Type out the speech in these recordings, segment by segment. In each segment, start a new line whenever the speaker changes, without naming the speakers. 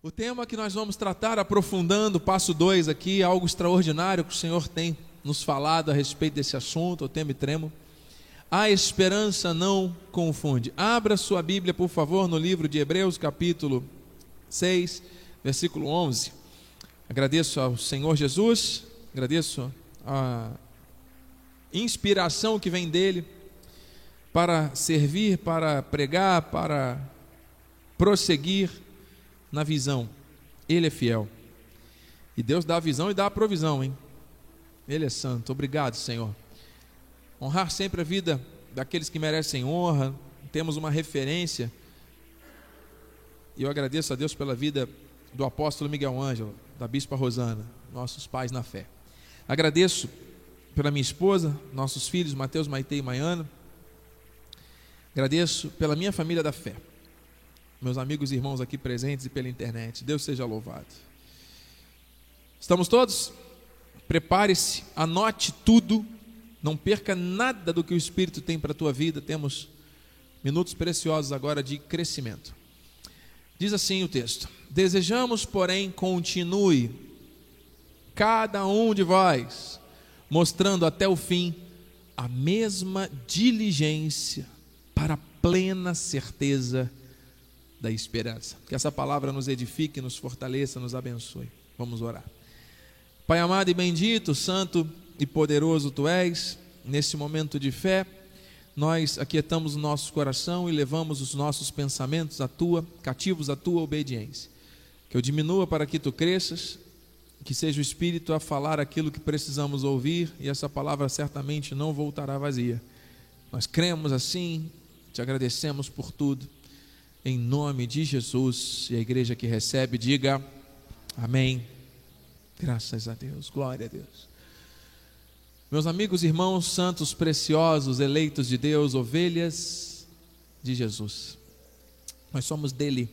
O tema que nós vamos tratar, aprofundando, passo 2 aqui, algo extraordinário que o Senhor tem nos falado a respeito desse assunto, o tema e tremo. A esperança não confunde. Abra sua Bíblia, por favor, no livro de Hebreus, capítulo 6, versículo 11. Agradeço ao Senhor Jesus, agradeço a inspiração que vem dele para servir, para pregar, para prosseguir na visão. Ele é fiel. E Deus dá a visão e dá a provisão, hein? Ele é santo. Obrigado, Senhor. Honrar sempre a vida daqueles que merecem honra. Temos uma referência. E eu agradeço a Deus pela vida do apóstolo Miguel Ângelo, da bispa Rosana, nossos pais na fé. Agradeço pela minha esposa, nossos filhos, Mateus, Maite e Maiana. Agradeço pela minha família da fé meus amigos e irmãos aqui presentes e pela internet. Deus seja louvado. Estamos todos? Prepare-se, anote tudo, não perca nada do que o Espírito tem para a tua vida. Temos minutos preciosos agora de crescimento. Diz assim o texto: Desejamos, porém, continue cada um de vós, mostrando até o fim a mesma diligência para a plena certeza da esperança. Que essa palavra nos edifique, nos fortaleça, nos abençoe. Vamos orar. Pai amado e bendito, santo e poderoso tu és, nesse momento de fé, nós aquietamos o nosso coração e levamos os nossos pensamentos à tua, cativos à tua obediência. Que eu diminua para que tu cresças, que seja o Espírito a falar aquilo que precisamos ouvir e essa palavra certamente não voltará vazia. Nós cremos assim, te agradecemos por tudo em nome de Jesus. E a igreja que recebe, diga amém. Graças a Deus, glória a Deus. Meus amigos, irmãos, santos preciosos, eleitos de Deus, ovelhas de Jesus. Nós somos dele.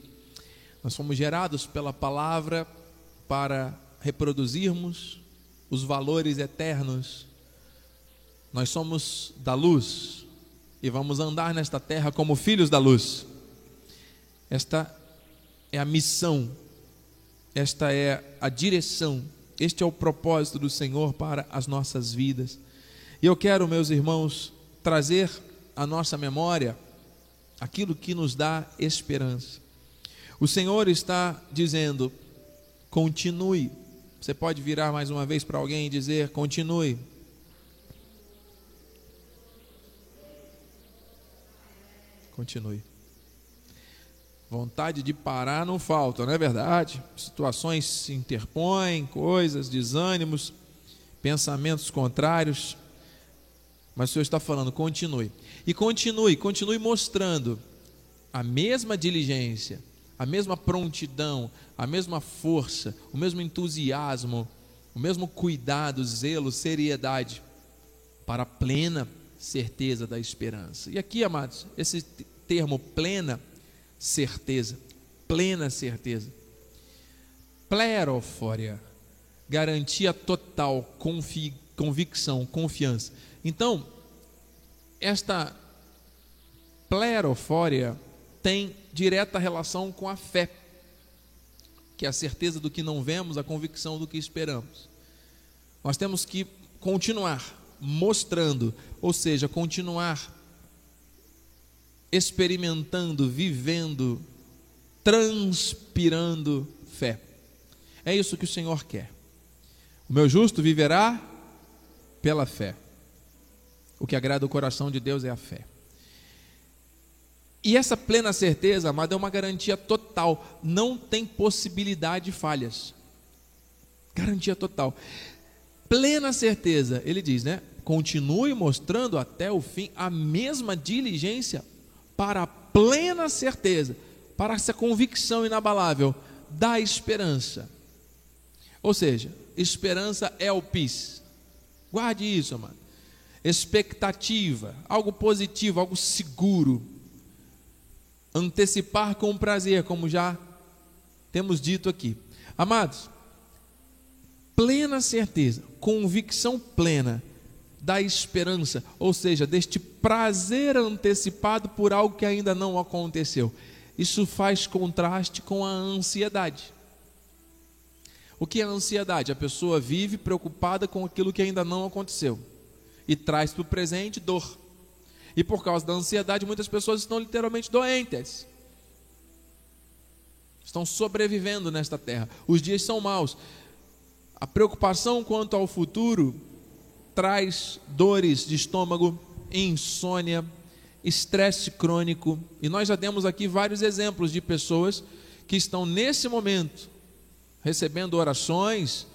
Nós fomos gerados pela palavra para reproduzirmos os valores eternos. Nós somos da luz e vamos andar nesta terra como filhos da luz. Esta é a missão, esta é a direção, este é o propósito do Senhor para as nossas vidas. E eu quero, meus irmãos, trazer à nossa memória aquilo que nos dá esperança. O Senhor está dizendo: continue. Você pode virar mais uma vez para alguém e dizer: continue. Continue. Vontade de parar não falta, não é verdade? Situações se interpõem, coisas, desânimos, pensamentos contrários. Mas o Senhor está falando, continue. E continue, continue mostrando a mesma diligência, a mesma prontidão, a mesma força, o mesmo entusiasmo, o mesmo cuidado, zelo, seriedade para a plena certeza da esperança. E aqui, amados, esse termo plena certeza, plena certeza. Plerofória, garantia total, confi, convicção, confiança. Então, esta plerofória tem direta relação com a fé, que é a certeza do que não vemos, a convicção do que esperamos. Nós temos que continuar mostrando, ou seja, continuar experimentando, vivendo, transpirando fé. É isso que o Senhor quer. O meu justo viverá pela fé. O que agrada o coração de Deus é a fé. E essa plena certeza, amado, é uma garantia total. Não tem possibilidade de falhas. Garantia total. Plena certeza, ele diz, né? Continue mostrando até o fim a mesma diligência para a plena certeza, para essa convicção inabalável da esperança. Ou seja, esperança é o PIS. Guarde isso, mano. Expectativa, algo positivo, algo seguro. Antecipar com prazer, como já temos dito aqui. Amados, plena certeza, convicção plena da esperança, ou seja, deste prazer antecipado por algo que ainda não aconteceu. Isso faz contraste com a ansiedade. O que é ansiedade? A pessoa vive preocupada com aquilo que ainda não aconteceu e traz para o presente dor. E por causa da ansiedade, muitas pessoas estão literalmente doentes. Estão sobrevivendo nesta terra. Os dias são maus. A preocupação quanto ao futuro traz dores de estômago, insônia, estresse crônico. E nós já temos aqui vários exemplos de pessoas que estão nesse momento recebendo orações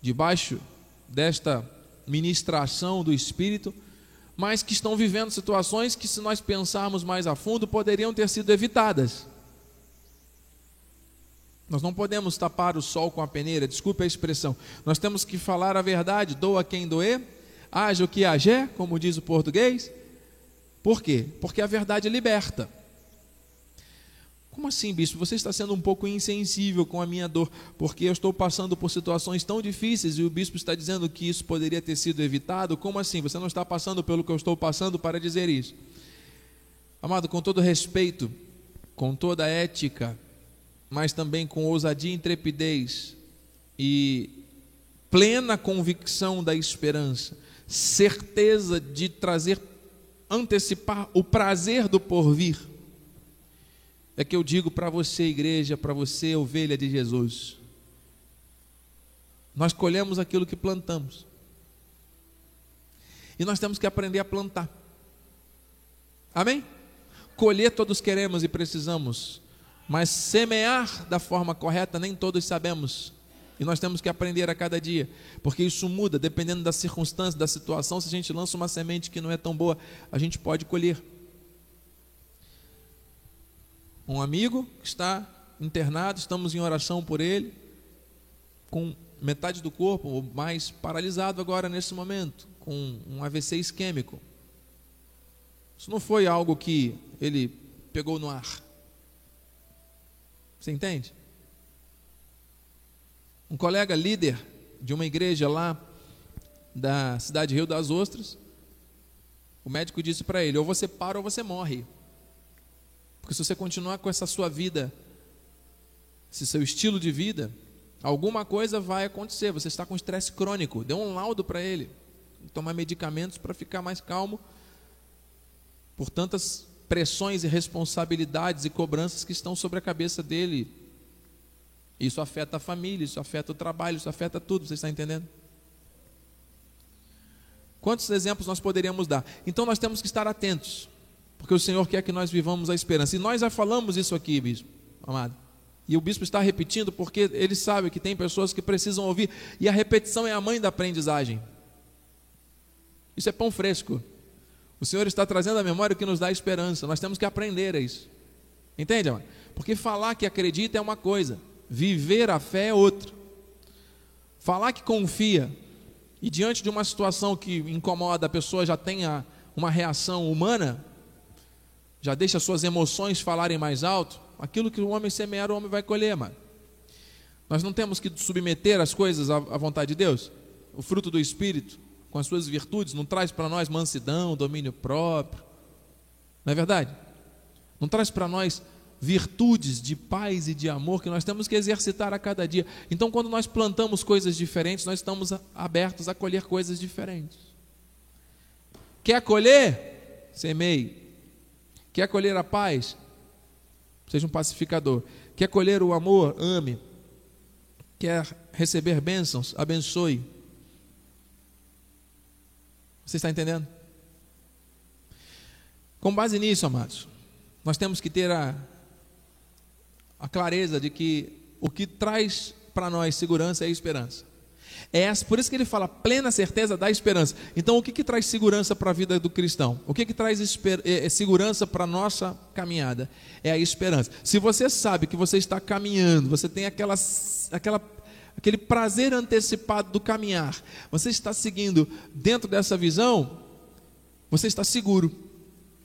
debaixo desta ministração do Espírito, mas que estão vivendo situações que, se nós pensarmos mais a fundo, poderiam ter sido evitadas. Nós não podemos tapar o sol com a peneira, desculpe a expressão. Nós temos que falar a verdade, doa quem doer, haja o que haja, como diz o português. Por quê? Porque a verdade liberta. Como assim, bispo? Você está sendo um pouco insensível com a minha dor, porque eu estou passando por situações tão difíceis e o bispo está dizendo que isso poderia ter sido evitado? Como assim? Você não está passando pelo que eu estou passando para dizer isso? Amado, com todo respeito, com toda ética, mas também com ousadia e intrepidez e plena convicção da esperança, certeza de trazer, antecipar o prazer do porvir é que eu digo para você, igreja, para você, ovelha de Jesus. Nós colhemos aquilo que plantamos. E nós temos que aprender a plantar. Amém? Colher todos queremos e precisamos, mas semear da forma correta nem todos sabemos. E nós temos que aprender a cada dia, porque isso muda dependendo da circunstância, da situação. Se a gente lança uma semente que não é tão boa, a gente pode colher um amigo que está internado, estamos em oração por ele, com metade do corpo ou mais paralisado agora nesse momento, com um AVC isquêmico. Isso não foi algo que ele pegou no ar. Você entende? Um colega líder de uma igreja lá da cidade Rio das Ostras, o médico disse para ele: ou você para ou você morre. Porque se você continuar com essa sua vida, esse seu estilo de vida, alguma coisa vai acontecer. Você está com estresse crônico. Dê um laudo para ele. Tomar medicamentos para ficar mais calmo por tantas pressões e responsabilidades e cobranças que estão sobre a cabeça dele. Isso afeta a família, isso afeta o trabalho, isso afeta tudo. Você está entendendo? Quantos exemplos nós poderíamos dar? Então nós temos que estar atentos porque o Senhor quer que nós vivamos a esperança. E nós já falamos isso aqui, bispo, amado. E o bispo está repetindo porque ele sabe que tem pessoas que precisam ouvir, e a repetição é a mãe da aprendizagem. Isso é pão fresco. O Senhor está trazendo a memória o que nos dá esperança. Nós temos que aprender a isso. Entende, amado? Porque falar que acredita é uma coisa, viver a fé é outra. Falar que confia e diante de uma situação que incomoda a pessoa já tenha uma reação humana, já deixa suas emoções falarem mais alto, aquilo que o homem semear, o homem vai colher, mano. Nós não temos que submeter as coisas à vontade de Deus. O fruto do Espírito, com as suas virtudes, não traz para nós mansidão, domínio próprio. Não é verdade? Não traz para nós virtudes de paz e de amor que nós temos que exercitar a cada dia. Então, quando nós plantamos coisas diferentes, nós estamos abertos a colher coisas diferentes. Quer colher? Semeie. Quer colher a paz? Seja um pacificador. Quer colher o amor? Ame. Quer receber bênçãos? Abençoe. Você está entendendo? Com base nisso, amados, nós temos que ter a, a clareza de que o que traz para nós segurança é esperança. É por isso que ele fala plena certeza da esperança. Então, o que, que traz segurança para a vida do cristão? O que, que traz esper, é, segurança para a nossa caminhada? É a esperança. Se você sabe que você está caminhando, você tem aquela, aquela, aquele prazer antecipado do caminhar, você está seguindo dentro dessa visão, você está seguro.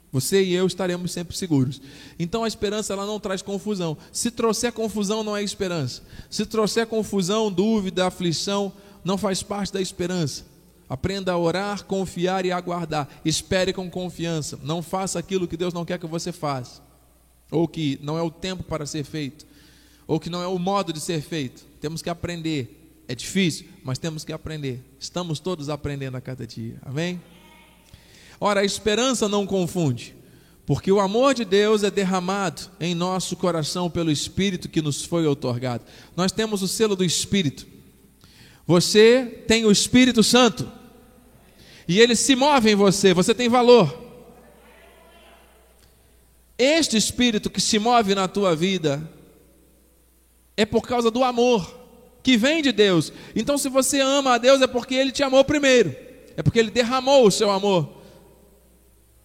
Você e eu estaremos sempre seguros. Então a esperança ela não traz confusão. Se trouxer confusão, não é esperança. Se trouxer confusão, dúvida, aflição, não faz parte da esperança. Aprenda a orar, confiar e aguardar. Espere com confiança. Não faça aquilo que Deus não quer que você faça, ou que não é o tempo para ser feito. ou que não é o modo de ser feito. Temos que aprender. É difícil, mas temos que aprender. Estamos todos aprendendo a cada dia. Amém? Ora, a esperança não confunde, porque o amor de Deus é derramado em nosso coração pelo Espírito que nos foi otorgado. Nós temos o selo do Espírito. Você tem o Espírito Santo. E ele se move em você, você tem valor. Este espírito que se move na tua vida é por causa do amor que vem de Deus. Então, se você ama a Deus, é porque Ele te amou primeiro, é porque Ele derramou o seu amor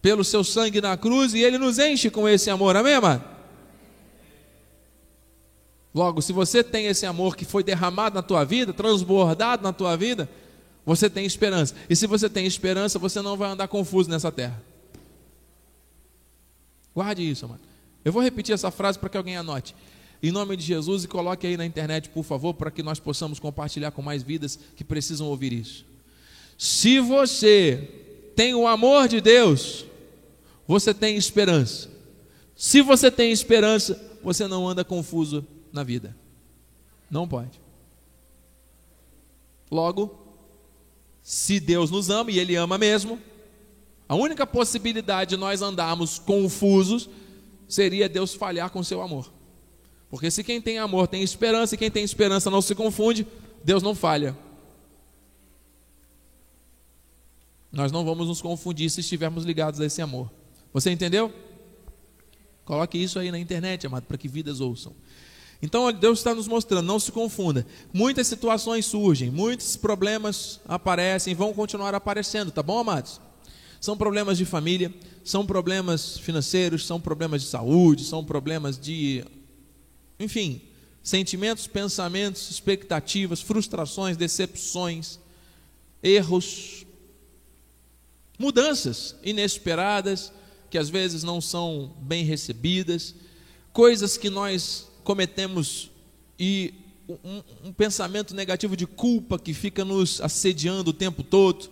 pelo seu sangue na cruz e Ele nos enche com esse amor, amém, amado? Logo, se você tem esse amor que foi derramado na tua vida, transbordado na tua vida, você tem esperança. E se você tem esperança, você não vai andar confuso nessa terra. Guarde isso, amado. Eu vou repetir essa frase para que alguém anote. Em nome de Jesus e coloque aí na internet, por favor, para que nós possamos compartilhar com mais vidas que precisam ouvir isso. Se você tem o amor de Deus, você tem esperança. Se você tem esperança, você não anda confuso na vida. Não pode. Logo, se Deus nos ama e Ele ama mesmo, a única possibilidade de nós andarmos confusos seria Deus falhar com seu amor. Porque se quem tem amor tem esperança e quem tem esperança não se confunde, Deus não falha. Nós não vamos nos confundir se estivermos ligados a esse amor. Você entendeu? Coloque isso aí na internet, amado, para que vidas ouçam. Então Deus está nos mostrando, não se confunda. Muitas situações surgem, muitos problemas aparecem, vão continuar aparecendo, tá bom, amados? São problemas de família, são problemas financeiros, são problemas de saúde, são problemas de. Enfim, sentimentos, pensamentos, expectativas, frustrações, decepções, erros, mudanças inesperadas, que às vezes não são bem recebidas, coisas que nós cometemos e um, um pensamento negativo de culpa que fica nos assediando o tempo todo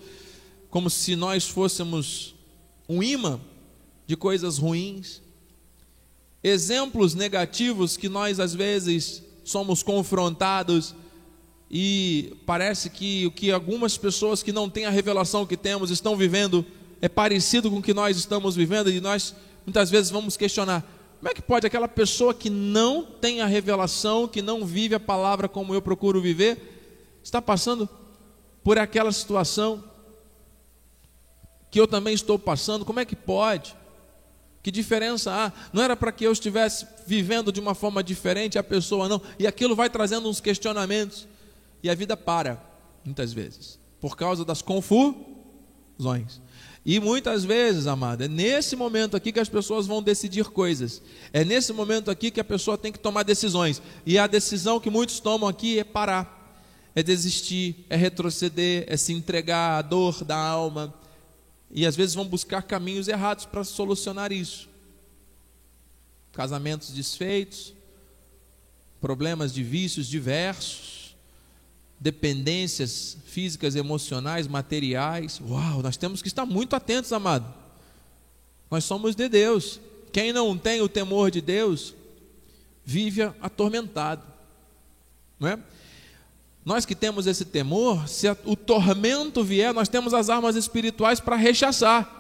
como se nós fôssemos um imã de coisas ruins, exemplos negativos que nós às vezes somos confrontados e parece que o que algumas pessoas que não têm a revelação que temos estão vivendo é parecido com o que nós estamos vivendo e nós muitas vezes vamos questionar: como é que pode aquela pessoa que não tem a revelação, que não vive a palavra como eu procuro viver, está passando por aquela situação? que eu também estou passando, como é que pode? Que diferença há? Não era para que eu estivesse vivendo de uma forma diferente a pessoa, não. E aquilo vai trazendo uns questionamentos. E a vida para, muitas vezes, por causa das confusões. E muitas vezes, amada, é nesse momento aqui que as pessoas vão decidir coisas. É nesse momento aqui que a pessoa tem que tomar decisões. E a decisão que muitos tomam aqui é parar, é desistir, é retroceder, é se entregar à dor da alma, e às vezes vão buscar caminhos errados para solucionar isso. Casamentos desfeitos, problemas de vícios diversos, dependências físicas, emocionais, materiais. Uau, nós temos que estar muito atentos, amado. Nós somos de Deus. Quem não tem o temor de Deus, vive atormentado. Não é? Nós que temos esse temor, se o tormento vier, nós temos as armas espirituais para rechaçar.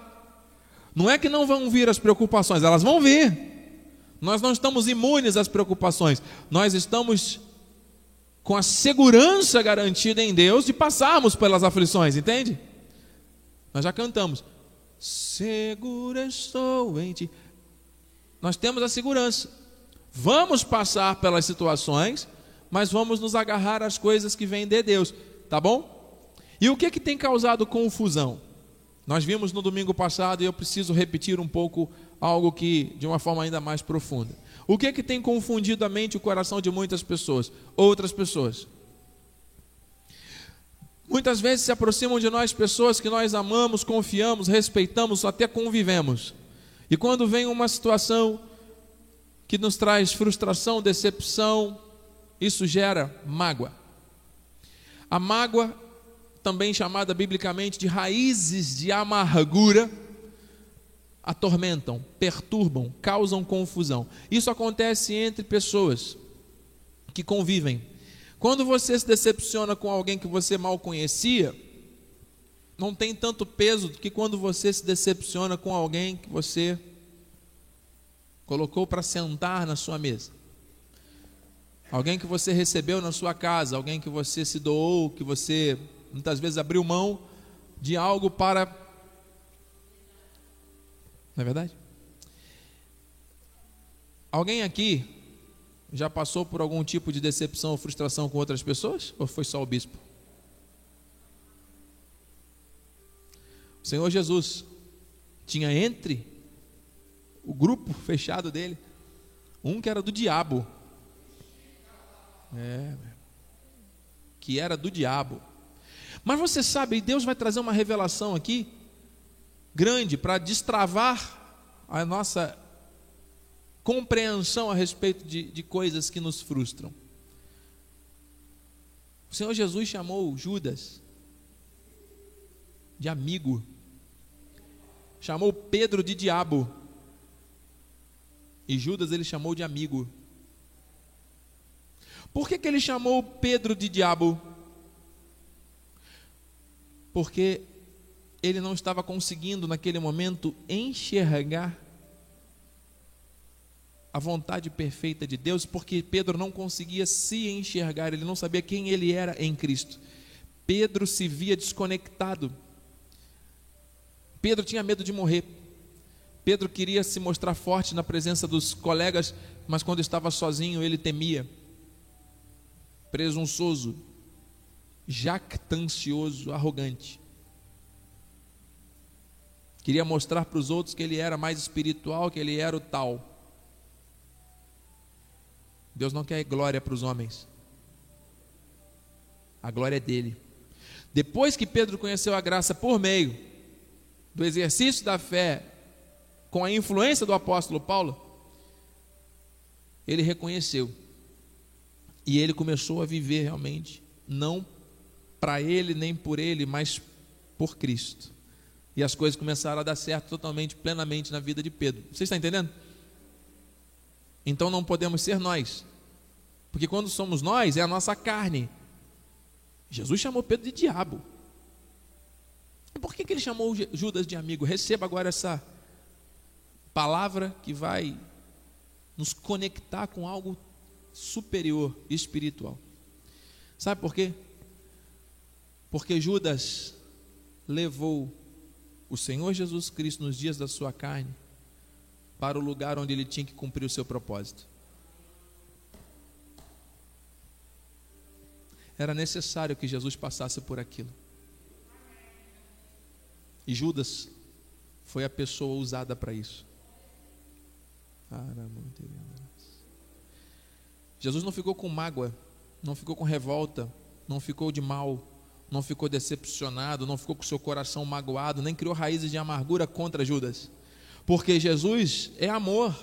Não é que não vão vir as preocupações, elas vão vir. Nós não estamos imunes às preocupações, nós estamos com a segurança garantida em Deus de passarmos pelas aflições, entende? Nós já cantamos, segura estou em ti. Nós temos a segurança. Vamos passar pelas situações, mas vamos nos agarrar às coisas que vêm de Deus, tá bom? E o que que tem causado confusão? Nós vimos no domingo passado e eu preciso repetir um pouco algo que de uma forma ainda mais profunda. O que que tem confundido a mente e o coração de muitas pessoas? Outras pessoas. Muitas vezes se aproximam de nós pessoas que nós amamos, confiamos, respeitamos, até convivemos. E quando vem uma situação que nos traz frustração, decepção, isso gera mágoa. A mágoa, também chamada biblicamente de raízes de amargura, atormentam, perturbam, causam confusão. Isso acontece entre pessoas. que convivem. Quando você se decepciona com alguém que você mal conhecia, não tem tanto peso do que quando você se decepciona com alguém que você colocou para sentar na sua mesa. Alguém que você recebeu na sua casa, alguém que você se doou, que você muitas vezes abriu mão de algo para. Não é verdade? Alguém aqui já passou por algum tipo de decepção ou frustração com outras pessoas? Ou foi só o bispo? O Senhor Jesus tinha entre o grupo fechado dele um que era do diabo. É, que era do diabo. Mas você sabe, Deus vai trazer uma revelação aqui grande para destravar a nossa compreensão a respeito de, de coisas que nos frustram. O Senhor Jesus chamou Judas de amigo, chamou Pedro de diabo, e Judas ele chamou de amigo. Por que, que ele chamou Pedro de diabo? Porque ele não estava conseguindo naquele momento enxergar a vontade perfeita de Deus, porque Pedro não conseguia se enxergar, ele não sabia quem ele era em Cristo. Pedro se via desconectado. Pedro tinha medo de morrer. Pedro queria se mostrar forte na presença dos colegas, mas quando estava sozinho ele temia. Presunçoso, jactancioso, arrogante. Queria mostrar para os outros que ele era mais espiritual, que ele era o tal. Deus não quer glória para os homens. A glória é dele. Depois que Pedro conheceu a graça por meio do exercício da fé, com a influência do apóstolo Paulo, ele reconheceu. E ele começou a viver realmente, não para ele nem por ele, mas por Cristo. E as coisas começaram a dar certo totalmente, plenamente na vida de Pedro. Você está entendendo? Então não podemos ser nós. Porque quando somos nós, é a nossa carne. Jesus chamou Pedro de diabo. Por que, que ele chamou Judas de amigo? Receba agora essa palavra que vai nos conectar com algo superior, espiritual. Sabe por quê? Porque Judas levou o Senhor Jesus Cristo nos dias da sua carne para o lugar onde ele tinha que cumprir o seu propósito. Era necessário que Jesus passasse por aquilo. E Judas foi a pessoa usada para isso. Jesus não ficou com mágoa, não ficou com revolta, não ficou de mal, não ficou decepcionado, não ficou com seu coração magoado, nem criou raízes de amargura contra Judas porque Jesus é amor.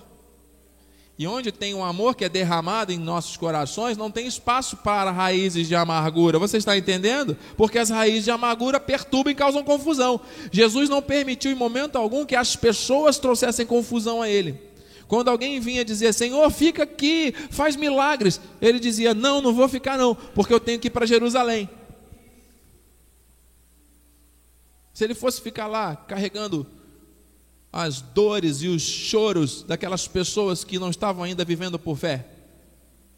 E onde tem um amor que é derramado em nossos corações, não tem espaço para raízes de amargura. Você está entendendo? Porque as raízes de amargura perturbam e causam confusão. Jesus não permitiu em momento algum que as pessoas trouxessem confusão a ele. Quando alguém vinha dizer, Senhor, fica aqui, faz milagres, ele dizia, não, não vou ficar não, porque eu tenho que ir para Jerusalém. Se ele fosse ficar lá carregando as dores e os choros daquelas pessoas que não estavam ainda vivendo por fé,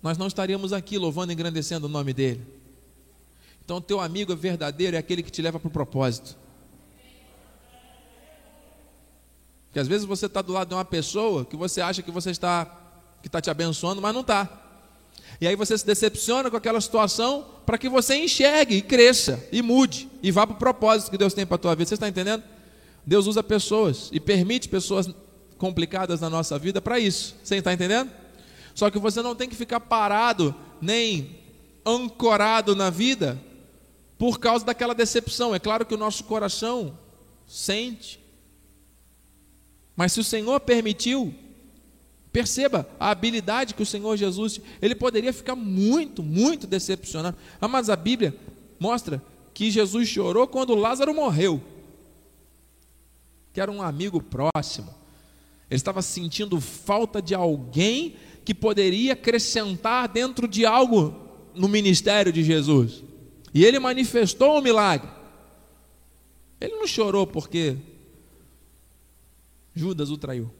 nós não estaríamos aqui louvando e engrandecendo o nome dele. Então, teu amigo verdadeiro é aquele que te leva para o propósito. Porque às vezes você está do lado de uma pessoa que você acha que você está que está te abençoando, mas não está. E aí você se decepciona com aquela situação para que você enxergue e cresça e mude e vá para o propósito que Deus tem para a tua vida. Você está entendendo? Deus usa pessoas e permite pessoas complicadas na nossa vida para isso. Você está entendendo? Só que você não tem que ficar parado nem ancorado na vida por causa daquela decepção. É claro que o nosso coração sente. Mas se o Senhor permitiu, perceba a habilidade que o Senhor Jesus, ele poderia ficar muito, muito decepcionado. Mas a Bíblia mostra que Jesus chorou quando Lázaro morreu que era um amigo próximo. Ele estava sentindo falta de alguém que poderia acrescentar dentro de algo no ministério de Jesus. E ele manifestou o milagre. Ele não chorou porque Judas o traiu.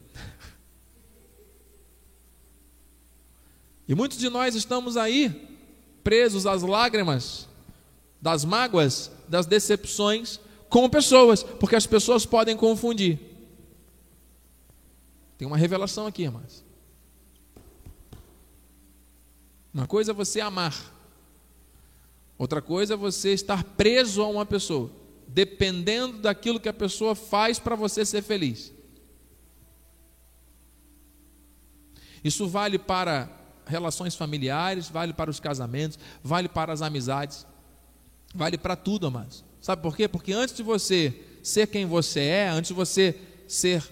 E muitos de nós estamos aí presos às lágrimas, das mágoas, das decepções com pessoas, porque as pessoas podem confundir. Tem uma revelação aqui, irmãos. Uma coisa é você amar, outra coisa é você estar preso a uma pessoa, dependendo daquilo que a pessoa faz para você ser feliz. Isso vale para relações familiares, vale para os casamentos, vale para as amizades, vale para tudo, amados. Sabe por quê? Porque antes de você ser quem você é, antes de você ser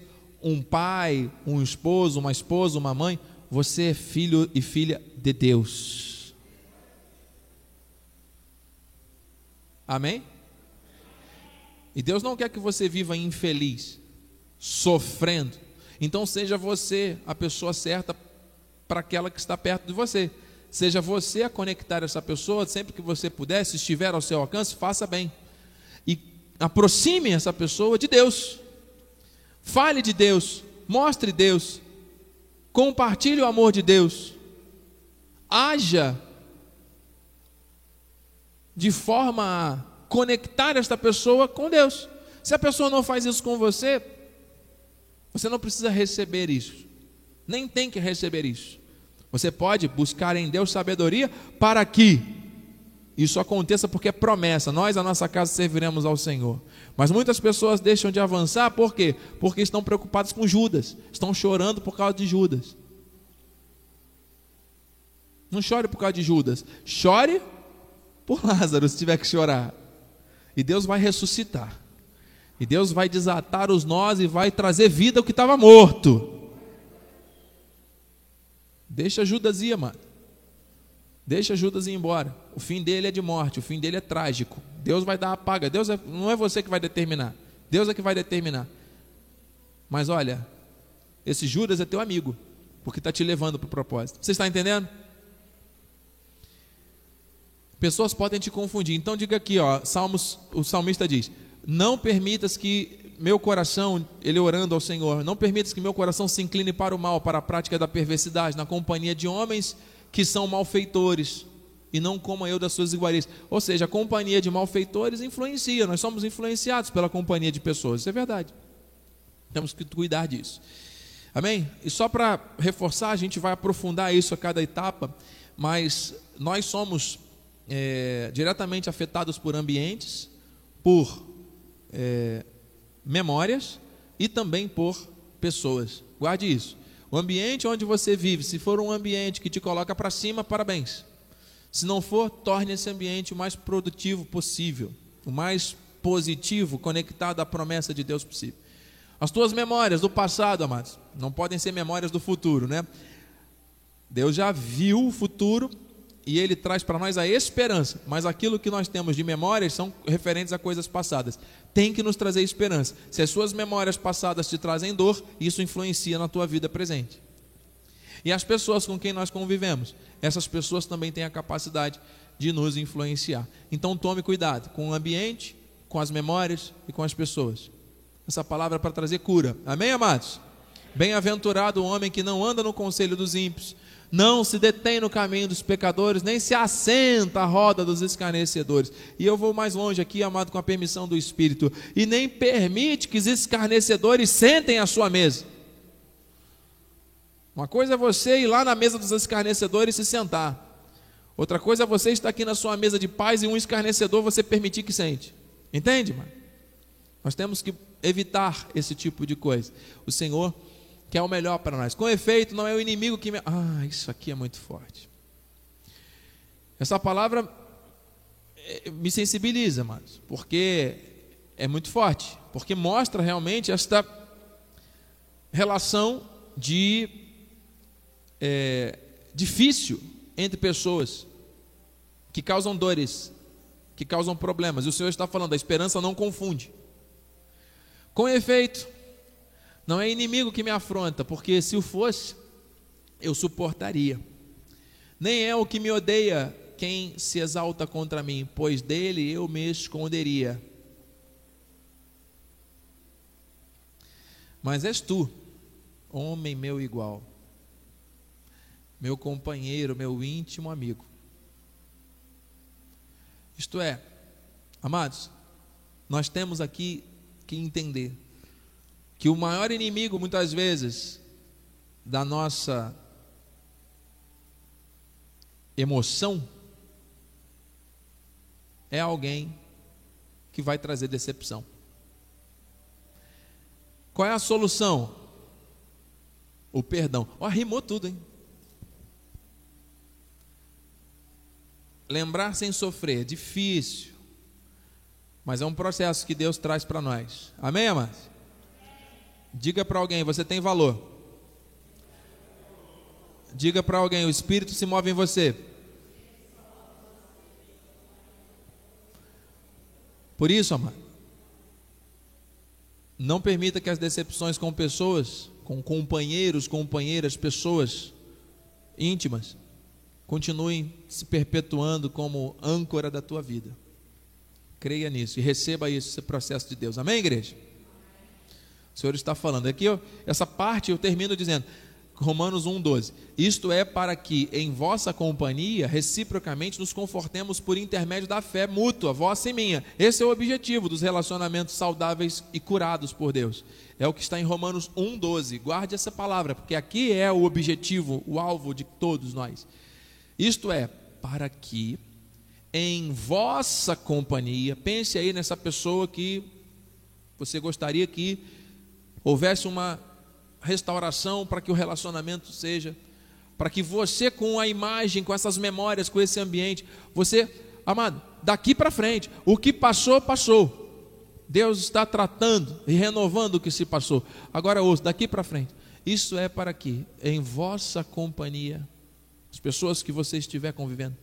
um pai, um esposo, uma esposa, uma mãe, você é filho e filha de Deus. Amém? E Deus não quer que você viva infeliz, sofrendo. Então seja você a pessoa certa para aquela que está perto de você. Seja você a conectar essa pessoa sempre que você puder, se estiver ao seu alcance, faça bem. E aproxime essa pessoa de Deus. Fale de Deus, mostre Deus, compartilhe o amor de Deus, haja de forma a conectar esta pessoa com Deus. Se a pessoa não faz isso com você, você não precisa receber isso, nem tem que receber isso. Você pode buscar em Deus sabedoria para que isso aconteça, porque é promessa. Nós, a nossa casa, serviremos ao Senhor. Mas muitas pessoas deixam de avançar, por quê? Porque estão preocupadas com Judas, estão chorando por causa de Judas. Não chore por causa de Judas, chore por Lázaro, se tiver que chorar. E Deus vai ressuscitar. E Deus vai desatar os nós e vai trazer vida ao que estava morto. Deixa Judas ir, mano. Deixa Judas ir embora. O fim dele é de morte, o fim dele é trágico. Deus vai dar a paga. Deus é, não é você que vai determinar. Deus é que vai determinar. Mas olha, esse Judas é teu amigo, porque está te levando para o propósito. Você está entendendo? Pessoas podem te confundir. Então diga aqui, ó, Salmos, o salmista diz: Não permitas que meu coração, ele orando ao Senhor, não permitas que meu coração se incline para o mal, para a prática da perversidade, na companhia de homens que são malfeitores, e não como eu das suas iguarias. Ou seja, a companhia de malfeitores influencia, nós somos influenciados pela companhia de pessoas, isso é verdade. Temos que cuidar disso. Amém? E só para reforçar, a gente vai aprofundar isso a cada etapa, mas nós somos é, diretamente afetados por ambientes, por é, memórias e também por pessoas. Guarde isso. O ambiente onde você vive, se for um ambiente que te coloca para cima, parabéns. Se não for, torne esse ambiente o mais produtivo possível, o mais positivo, conectado à promessa de Deus possível. As tuas memórias do passado, amados, não podem ser memórias do futuro, né? Deus já viu o futuro e ele traz para nós a esperança, mas aquilo que nós temos de memórias são referentes a coisas passadas. Tem que nos trazer esperança. Se as suas memórias passadas te trazem dor, isso influencia na tua vida presente. E as pessoas com quem nós convivemos, essas pessoas também têm a capacidade de nos influenciar. Então tome cuidado com o ambiente, com as memórias e com as pessoas. Essa palavra é para trazer cura. Amém, amados? Bem-aventurado o homem que não anda no conselho dos ímpios, não se detém no caminho dos pecadores, nem se assenta à roda dos escarnecedores. E eu vou mais longe aqui, amado, com a permissão do Espírito, e nem permite que os escarnecedores sentem à sua mesa. Uma coisa é você ir lá na mesa dos escarnecedores e se sentar. Outra coisa é você estar aqui na sua mesa de paz e um escarnecedor você permitir que sente. Entende, mano? Nós temos que evitar esse tipo de coisa. O Senhor que é o melhor para nós. Com efeito, não é o inimigo que me. Ah, isso aqui é muito forte. Essa palavra eh, me sensibiliza, mas porque é muito forte, porque mostra realmente esta relação de é, difícil entre pessoas que causam dores, que causam problemas. E o Senhor está falando, a esperança não confunde. Com efeito, não é inimigo que me afronta, porque se o fosse, eu suportaria. Nem é o que me odeia quem se exalta contra mim, pois dele eu me esconderia. Mas és tu, homem meu igual, meu companheiro, meu íntimo amigo. Isto é, amados, nós temos aqui que entender que o maior inimigo, muitas vezes, da nossa emoção é alguém que vai trazer decepção. Qual é a solução? O perdão. Ó, oh, rimou tudo, hein? Lembrar sem sofrer, difícil. Mas é um processo que Deus traz para nós. Amém, amados? Diga para alguém, você tem valor. Diga para alguém, o Espírito se move em você. Por isso, amado, não permita que as decepções com pessoas, com companheiros, companheiras, pessoas íntimas, continuem se perpetuando como âncora da tua vida. Creia nisso e receba isso, esse processo de Deus. Amém, igreja? O Senhor está falando. Aqui, essa parte eu termino dizendo: Romanos 1,12. Isto é para que em vossa companhia reciprocamente nos confortemos por intermédio da fé mútua, vossa e minha. Esse é o objetivo dos relacionamentos saudáveis e curados por Deus. É o que está em Romanos 1,12. Guarde essa palavra, porque aqui é o objetivo, o alvo de todos nós. Isto é, para que em vossa companhia, pense aí nessa pessoa que você gostaria que houvesse uma restauração para que o relacionamento seja, para que você com a imagem, com essas memórias, com esse ambiente, você, amado, daqui para frente, o que passou, passou. Deus está tratando e renovando o que se passou. Agora ouça, daqui para frente. Isso é para que em vossa companhia, as pessoas que você estiver convivendo,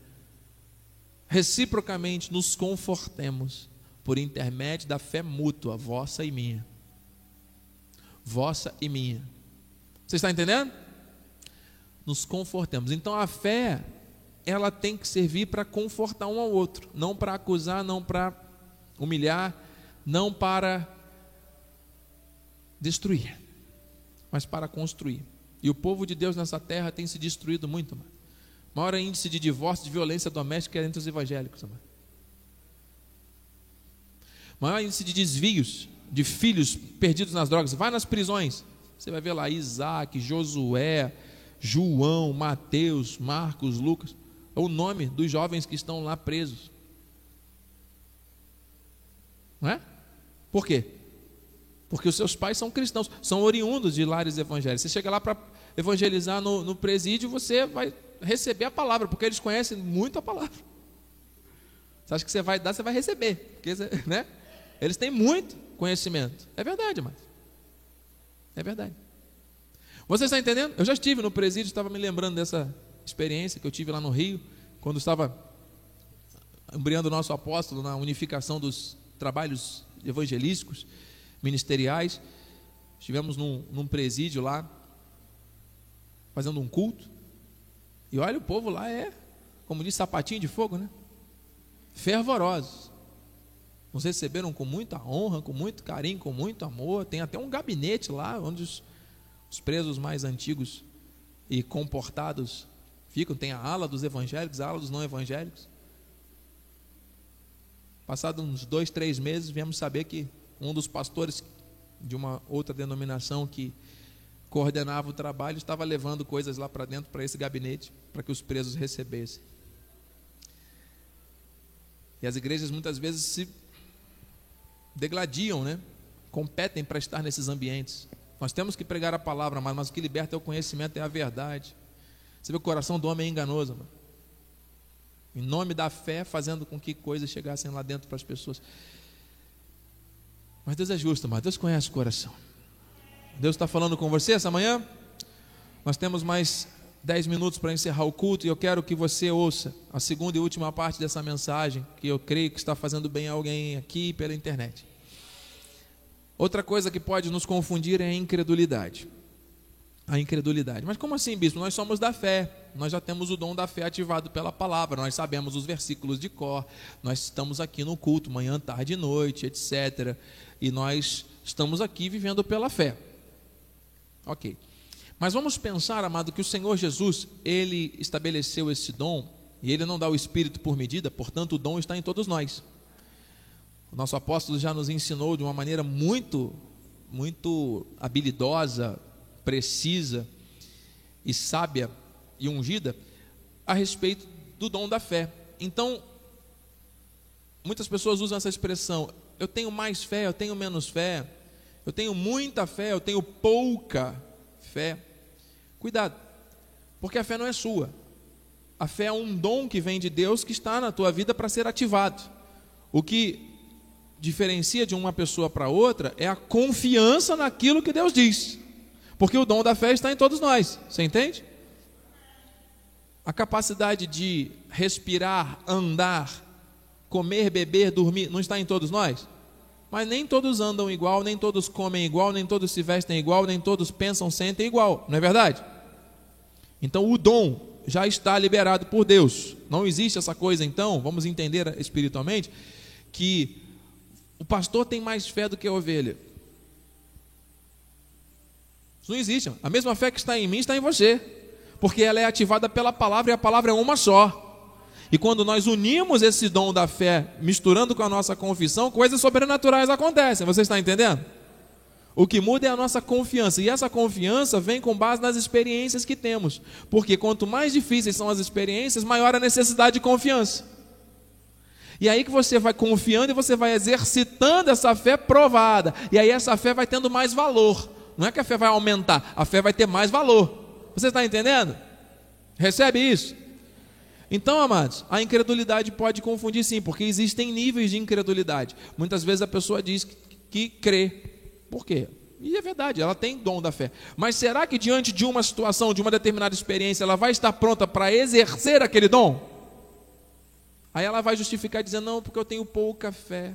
reciprocamente nos confortemos por intermédio da fé mútua, vossa e minha vossa e minha. Você está entendendo? Nos confortemos. Então a fé, ela tem que servir para confortar um ao outro, não para acusar, não para humilhar, não para destruir, mas para construir. E o povo de Deus nessa terra tem se destruído muito, mano. Maior índice de divórcio, de violência doméstica é entre os evangélicos, mano. Maior índice de desvios de filhos perdidos nas drogas, vai nas prisões. Você vai ver lá Isaac, Josué, João, Mateus, Marcos, Lucas. É o nome dos jovens que estão lá presos. Não é? Por quê? Porque os seus pais são cristãos, são oriundos de lares evangélicos. Você chega lá para evangelizar no, no presídio, você vai receber a palavra, porque eles conhecem muito a palavra. Você acha que você vai dar, você vai receber. Porque, né? Eles têm muito conhecimento. É verdade, mas. É verdade. Você está entendendo? Eu já estive no presídio, estava me lembrando dessa experiência que eu tive lá no Rio, quando estava embriando o nosso apóstolo na unificação dos trabalhos evangelísticos, ministeriais. Estivemos num, num presídio lá, fazendo um culto. E olha, o povo lá é, como diz, sapatinho de fogo, né? Fervorosos. Nos receberam com muita honra, com muito carinho, com muito amor. Tem até um gabinete lá onde os, os presos mais antigos e comportados ficam. Tem a ala dos evangélicos, a ala dos não evangélicos. Passados uns dois, três meses, viemos saber que um dos pastores de uma outra denominação que coordenava o trabalho estava levando coisas lá para dentro, para esse gabinete, para que os presos recebessem. E as igrejas muitas vezes se degladiam, né? competem para estar nesses ambientes. Nós temos que pregar a palavra, mas, mas o que liberta é o conhecimento, é a verdade. Você vê o coração do homem é enganoso. Mano. Em nome da fé, fazendo com que coisas chegassem lá dentro para as pessoas. Mas Deus é justo, mas Deus conhece o coração. Deus está falando com você essa manhã? Nós temos mais dez minutos para encerrar o culto e eu quero que você ouça a segunda e última parte dessa mensagem, que eu creio que está fazendo bem a alguém aqui pela internet. Outra coisa que pode nos confundir é a incredulidade. a incredulidade. Mas como assim, bispo? Nós somos da fé. Nós já temos o dom da fé ativado pela palavra. Nós sabemos os versículos de cor. Nós estamos aqui no culto, manhã, tarde e noite, etc. E nós estamos aqui vivendo pela fé. Ok. Mas vamos pensar, amado, que o Senhor Jesus, ele estabeleceu esse dom e ele não dá o Espírito por medida, portanto, o dom está em todos nós. O nosso apóstolo já nos ensinou de uma maneira muito, muito habilidosa, precisa e sábia e ungida a respeito do dom da fé. Então, muitas pessoas usam essa expressão: eu tenho mais fé, eu tenho menos fé, eu tenho muita fé, eu tenho pouca fé. Cuidado, porque a fé não é sua. A fé é um dom que vem de Deus que está na tua vida para ser ativado. O que diferencia de uma pessoa para outra é a confiança naquilo que Deus diz. Porque o dom da fé está em todos nós. Você entende? A capacidade de respirar, andar, comer, beber, dormir, não está em todos nós? Mas nem todos andam igual, nem todos comem igual, nem todos se vestem igual, nem todos pensam, sentem igual, não é verdade? Então o dom já está liberado por Deus. Não existe essa coisa, então, vamos entender espiritualmente, que o pastor tem mais fé do que a ovelha. Isso não existe. A mesma fé que está em mim está em você, porque ela é ativada pela palavra e a palavra é uma só. E quando nós unimos esse dom da fé, misturando com a nossa confissão, coisas sobrenaturais acontecem. Você está entendendo? O que muda é a nossa confiança, e essa confiança vem com base nas experiências que temos, porque quanto mais difíceis são as experiências, maior a necessidade de confiança. E aí que você vai confiando e você vai exercitando essa fé provada, e aí essa fé vai tendo mais valor. Não é que a fé vai aumentar, a fé vai ter mais valor. Você está entendendo? Recebe isso? Então, amados, a incredulidade pode confundir sim, porque existem níveis de incredulidade. Muitas vezes a pessoa diz que, que crê, por quê? E é verdade, ela tem dom da fé. Mas será que diante de uma situação, de uma determinada experiência, ela vai estar pronta para exercer aquele dom? Aí ela vai justificar dizendo: não, porque eu tenho pouca fé.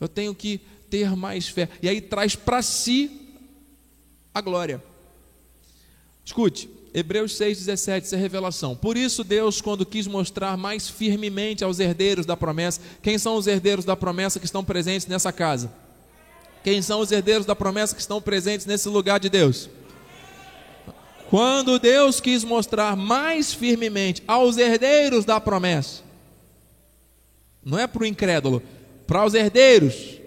Eu tenho que ter mais fé. E aí traz para si a glória. Escute, Hebreus 6,17, essa é revelação. Por isso, Deus, quando quis mostrar mais firmemente aos herdeiros da promessa, quem são os herdeiros da promessa que estão presentes nessa casa? Quem são os herdeiros da promessa que estão presentes nesse lugar de Deus? Quando Deus quis mostrar mais firmemente aos herdeiros da promessa, não é para o incrédulo, para os herdeiros,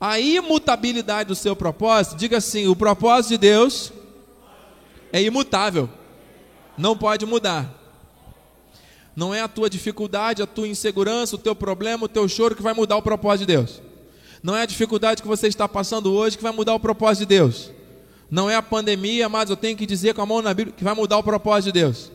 a imutabilidade do seu propósito, diga assim: o propósito de Deus é imutável, não pode mudar. Não é a tua dificuldade, a tua insegurança, o teu problema, o teu choro que vai mudar o propósito de Deus. Não é a dificuldade que você está passando hoje que vai mudar o propósito de Deus. Não é a pandemia, mas eu tenho que dizer com a mão na Bíblia que vai mudar o propósito de Deus.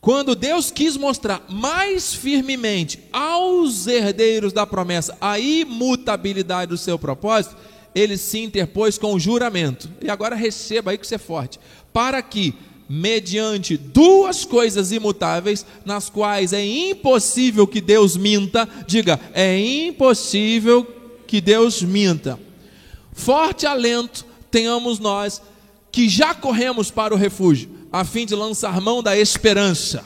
Quando Deus quis mostrar mais firmemente aos herdeiros da promessa a imutabilidade do seu propósito, ele se interpôs com o juramento. E agora receba aí que você é forte. Para que mediante duas coisas imutáveis, nas quais é impossível que Deus minta. Diga, é impossível que Deus minta. Forte alento tenhamos nós que já corremos para o refúgio, a fim de lançar mão da esperança,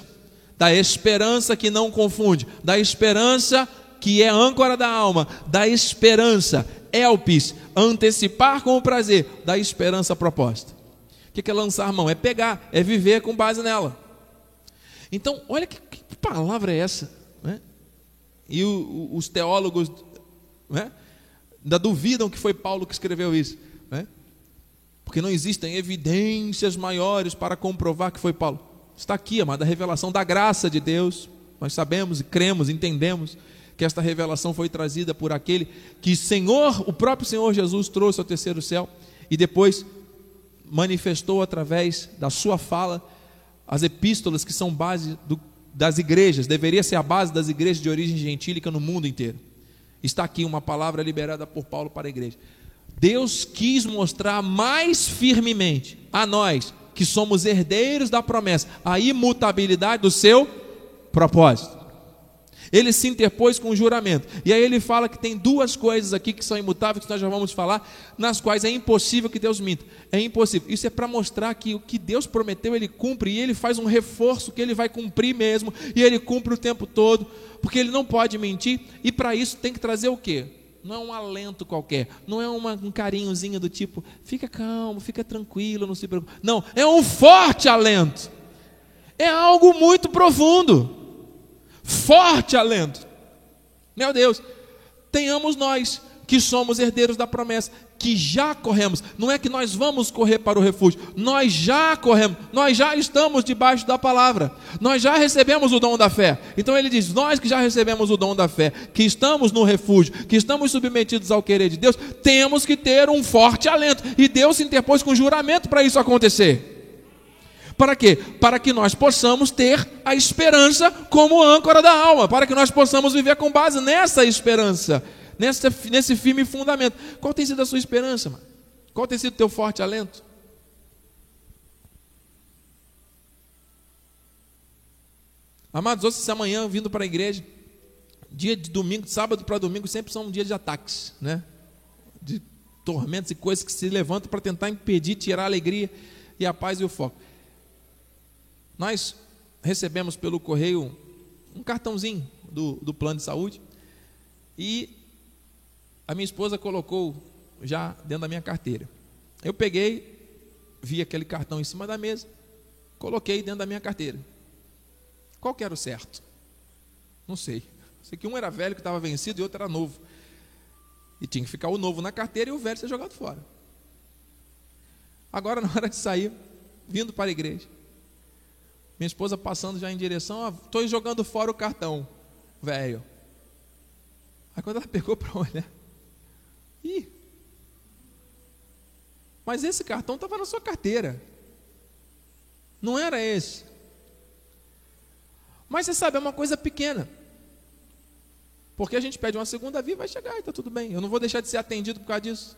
da esperança que não confunde, da esperança que é âncora da alma, da esperança, elpis, antecipar com o prazer, da esperança proposta. O que é lançar mão? É pegar, é viver com base nela. Então, olha que, que palavra é essa. Né? E o, o, os teólogos né, ainda duvidam que foi Paulo que escreveu isso. Né? Porque não existem evidências maiores para comprovar que foi Paulo. Está aqui, amada, a revelação da graça de Deus. Nós sabemos e cremos, entendemos que esta revelação foi trazida por aquele que Senhor, o próprio Senhor Jesus trouxe ao terceiro céu e depois manifestou através da sua fala as epístolas que são base do, das igrejas, deveria ser a base das igrejas de origem gentílica no mundo inteiro. Está aqui uma palavra liberada por Paulo para a igreja. Deus quis mostrar mais firmemente a nós, que somos herdeiros da promessa, a imutabilidade do seu propósito. Ele se interpôs com o juramento. E aí ele fala que tem duas coisas aqui que são imutáveis, que nós já vamos falar, nas quais é impossível que Deus minta. É impossível. Isso é para mostrar que o que Deus prometeu, ele cumpre, e ele faz um reforço que ele vai cumprir mesmo, e ele cumpre o tempo todo, porque ele não pode mentir, e para isso tem que trazer o quê? Não é um alento qualquer, não é uma, um carinhozinho do tipo, fica calmo, fica tranquilo, não se preocupe. Não, é um forte alento. É algo muito profundo forte alento. Meu Deus, tenhamos nós que somos herdeiros da promessa, que já corremos, não é que nós vamos correr para o refúgio, nós já corremos, nós já estamos debaixo da palavra, nós já recebemos o dom da fé. Então ele diz: Nós que já recebemos o dom da fé, que estamos no refúgio, que estamos submetidos ao querer de Deus, temos que ter um forte alento, e Deus se interpôs com juramento para isso acontecer. Para quê? Para que nós possamos ter a esperança como âncora da alma, para que nós possamos viver com base nessa esperança, nessa, nesse firme fundamento. Qual tem sido a sua esperança, mano? Qual tem sido o teu forte alento? Amados, hoje, amanhã, vindo para a igreja, dia de domingo, de sábado para domingo, sempre são um dia de ataques, né? De tormentos e coisas que se levantam para tentar impedir, tirar a alegria e a paz e o foco. Nós recebemos pelo correio um cartãozinho do, do plano de saúde e a minha esposa colocou já dentro da minha carteira. Eu peguei, vi aquele cartão em cima da mesa, coloquei dentro da minha carteira. Qual que era o certo? Não sei. Sei que um era velho que estava vencido e outro era novo. E tinha que ficar o novo na carteira e o velho ser jogado fora. Agora, na hora de sair, vindo para a igreja, minha esposa passando já em direção, estou jogando fora o cartão, velho. Aí quando ela pegou para olhar, ih, mas esse cartão estava na sua carteira. Não era esse. Mas você sabe, é uma coisa pequena. Porque a gente pede uma segunda via, vai chegar e está tudo bem. Eu não vou deixar de ser atendido por causa disso.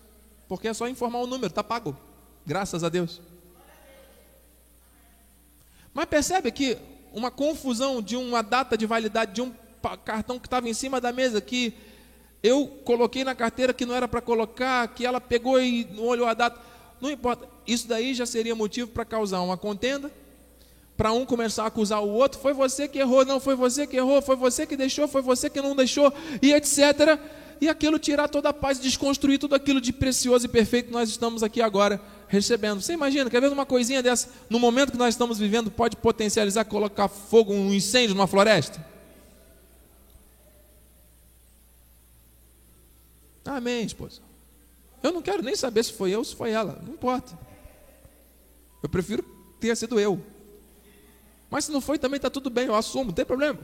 Porque é só informar o número, está pago. Graças a Deus. Mas percebe que uma confusão de uma data de validade de um cartão que estava em cima da mesa, que eu coloquei na carteira que não era para colocar, que ela pegou e não olhou a data. Não importa. Isso daí já seria motivo para causar uma contenda, para um começar a acusar o outro. Foi você que errou, não foi você que errou, foi você que deixou, foi você que não deixou, e etc. E aquilo tirar toda a paz, desconstruir tudo aquilo de precioso e perfeito que nós estamos aqui agora recebendo. Você imagina, quer ver uma coisinha dessa, no momento que nós estamos vivendo, pode potencializar, colocar fogo, um incêndio numa floresta? Amém, esposa. Eu não quero nem saber se foi eu ou se foi ela, não importa. Eu prefiro ter sido eu. Mas se não foi, também está tudo bem, eu assumo, não tem problema.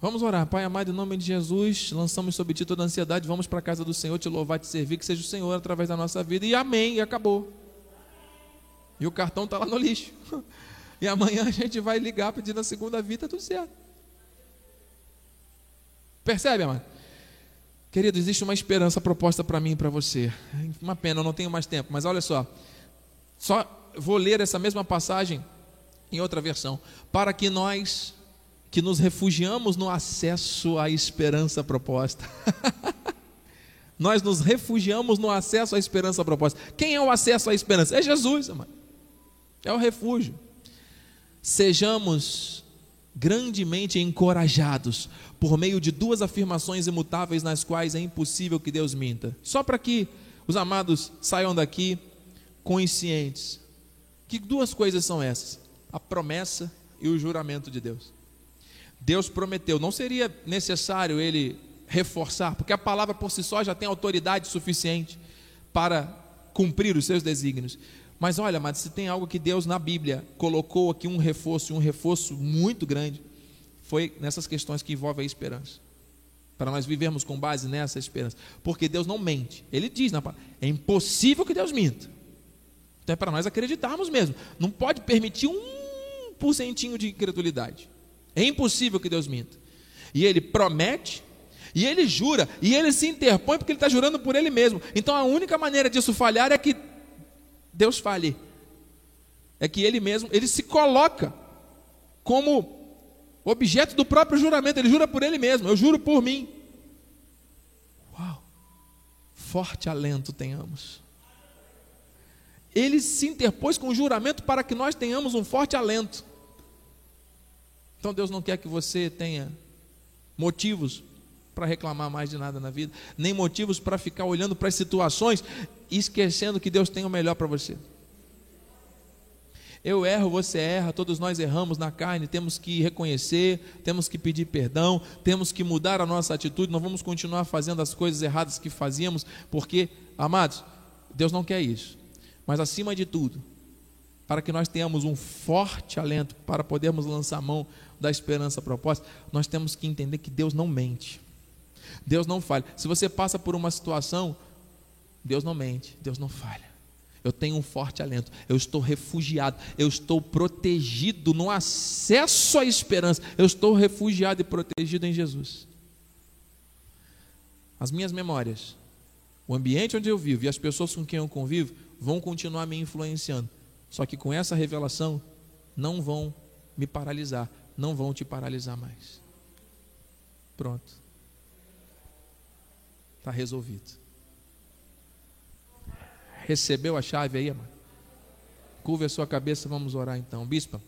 Vamos orar, Pai amado, em nome de Jesus, lançamos sobre ti toda a ansiedade, vamos para a casa do Senhor, te louvar, te servir, que seja o Senhor através da nossa vida, e amém, e acabou. E o cartão está lá no lixo. E amanhã a gente vai ligar pedindo a segunda vida, tudo certo. Percebe, amado? Querido, existe uma esperança proposta para mim e para você. Uma pena, eu não tenho mais tempo, mas olha só. Só vou ler essa mesma passagem em outra versão. Para que nós que nos refugiamos no acesso à esperança proposta. Nós nos refugiamos no acesso à esperança proposta. Quem é o acesso à esperança? É Jesus, amado. É o refúgio. Sejamos grandemente encorajados por meio de duas afirmações imutáveis nas quais é impossível que Deus minta. Só para que os amados saiam daqui conscientes. Que duas coisas são essas? A promessa e o juramento de Deus. Deus prometeu. Não seria necessário ele reforçar, porque a palavra por si só já tem autoridade suficiente para cumprir os seus desígnios. Mas olha, mas se tem algo que Deus na Bíblia colocou aqui um reforço, um reforço muito grande, foi nessas questões que envolvem a esperança. Para nós vivermos com base nessa esperança. Porque Deus não mente. Ele diz na palavra: é impossível que Deus minta. Então é para nós acreditarmos mesmo. Não pode permitir um porcentinho de incredulidade. É impossível que Deus minta. E ele promete, e ele jura, e ele se interpõe porque ele está jurando por ele mesmo. Então a única maneira disso falhar é que Deus fale. É que ele mesmo, ele se coloca como objeto do próprio juramento, ele jura por ele mesmo, eu juro por mim. Uau! Forte alento tenhamos. Ele se interpôs com o juramento para que nós tenhamos um forte alento. Então Deus não quer que você tenha motivos para reclamar mais de nada na vida, nem motivos para ficar olhando para as situações e esquecendo que Deus tem o melhor para você. Eu erro, você erra, todos nós erramos na carne, temos que reconhecer, temos que pedir perdão, temos que mudar a nossa atitude, não vamos continuar fazendo as coisas erradas que fazíamos, porque, amados, Deus não quer isso. Mas acima de tudo, para que nós tenhamos um forte alento para podermos lançar mão da esperança proposta, nós temos que entender que Deus não mente. Deus não falha. Se você passa por uma situação, Deus não mente, Deus não falha. Eu tenho um forte alento. Eu estou refugiado. Eu estou protegido no acesso à esperança. Eu estou refugiado e protegido em Jesus. As minhas memórias, o ambiente onde eu vivo e as pessoas com quem eu convivo vão continuar me influenciando. Só que com essa revelação, não vão me paralisar. Não vão te paralisar mais. Pronto. Está resolvido. Recebeu a chave aí, amado? Curva a sua cabeça, vamos orar então. Bispa,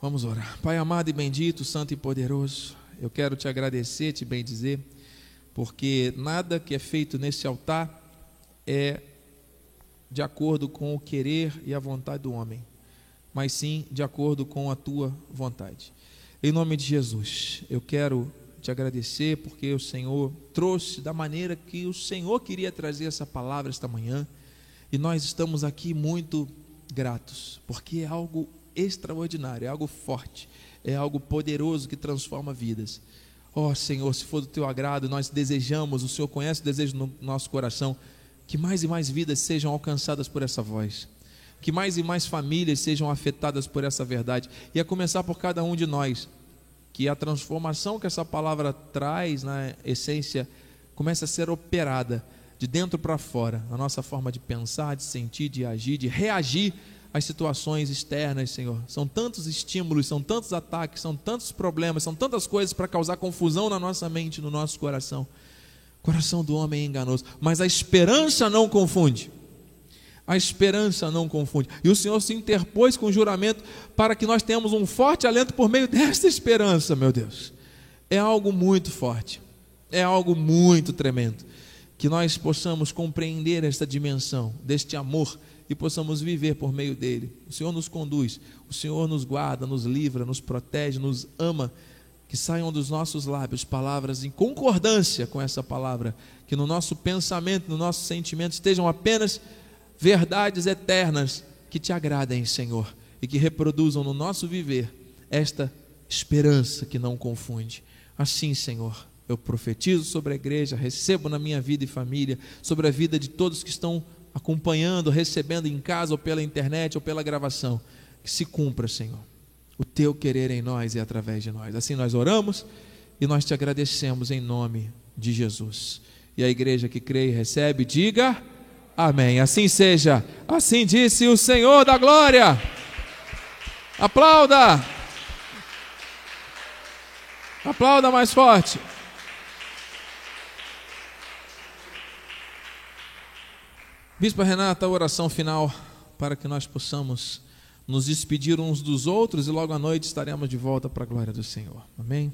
vamos orar. Pai amado e bendito, santo e poderoso, eu quero te agradecer, te bendizer, porque nada que é feito nesse altar é de acordo com o querer e a vontade do homem, mas sim de acordo com a tua vontade. Em nome de Jesus, eu quero te agradecer porque o Senhor trouxe da maneira que o Senhor queria trazer essa palavra esta manhã. E nós estamos aqui muito gratos, porque é algo extraordinário, é algo forte, é algo poderoso que transforma vidas. Ó oh, Senhor, se for do teu agrado, nós desejamos, o Senhor conhece o desejo no nosso coração, que mais e mais vidas sejam alcançadas por essa voz, que mais e mais famílias sejam afetadas por essa verdade, e a começar por cada um de nós que a transformação que essa palavra traz na essência comece a ser operada de dentro para fora, na nossa forma de pensar, de sentir, de agir, de reagir às situações externas, Senhor. São tantos estímulos, são tantos ataques, são tantos problemas, são tantas coisas para causar confusão na nossa mente, no nosso coração. O coração do homem é enganoso, mas a esperança não confunde. A esperança não confunde. E o Senhor se interpôs com o juramento para que nós tenhamos um forte alento por meio desta esperança, meu Deus. É algo muito forte. É algo muito tremendo. Que nós possamos compreender esta dimensão deste amor e possamos viver por meio dele. O Senhor nos conduz, o Senhor nos guarda, nos livra, nos protege, nos ama. Que saiam dos nossos lábios palavras em concordância com essa palavra, que no nosso pensamento, no nosso sentimento estejam apenas verdades eternas que te agradem, Senhor, e que reproduzam no nosso viver esta esperança que não confunde. Assim, Senhor, eu profetizo sobre a igreja, recebo na minha vida e família, sobre a vida de todos que estão acompanhando, recebendo em casa ou pela internet ou pela gravação. Que se cumpra, Senhor, o teu querer em nós e através de nós. Assim nós oramos e nós te agradecemos em nome de Jesus. E a igreja que crê e recebe, diga. Amém. Assim seja. Assim disse o Senhor da glória. Aplauda. Aplauda mais forte. Bispa Renata, a oração final para que nós possamos nos despedir uns dos outros e logo à noite estaremos de volta para a glória do Senhor. Amém.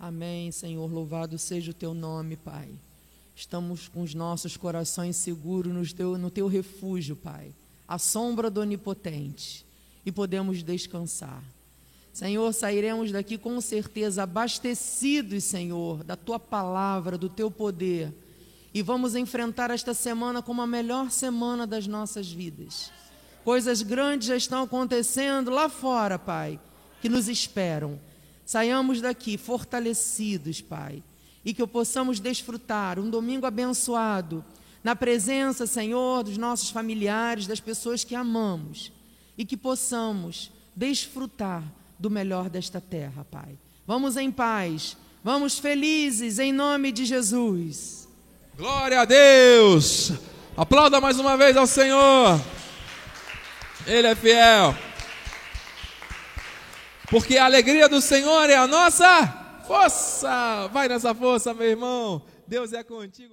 Amém, Senhor. Louvado seja o teu nome, Pai. Estamos com os nossos corações seguros no teu, no teu refúgio, Pai, à sombra do Onipotente, e podemos descansar. Senhor, sairemos daqui com certeza abastecidos, Senhor, da tua palavra, do teu poder, e vamos enfrentar esta semana como a melhor semana das nossas vidas. Coisas grandes já estão acontecendo lá fora, Pai, que nos esperam. Saiamos daqui fortalecidos, Pai e que possamos desfrutar um domingo abençoado na presença, Senhor, dos nossos familiares, das pessoas que amamos e que possamos desfrutar do melhor desta terra, Pai. Vamos em paz, vamos felizes em nome de Jesus.
Glória a Deus! Aplauda mais uma vez ao Senhor. Ele é fiel. Porque a alegria do Senhor é a nossa força. Vai nessa força, meu irmão. Deus é contigo.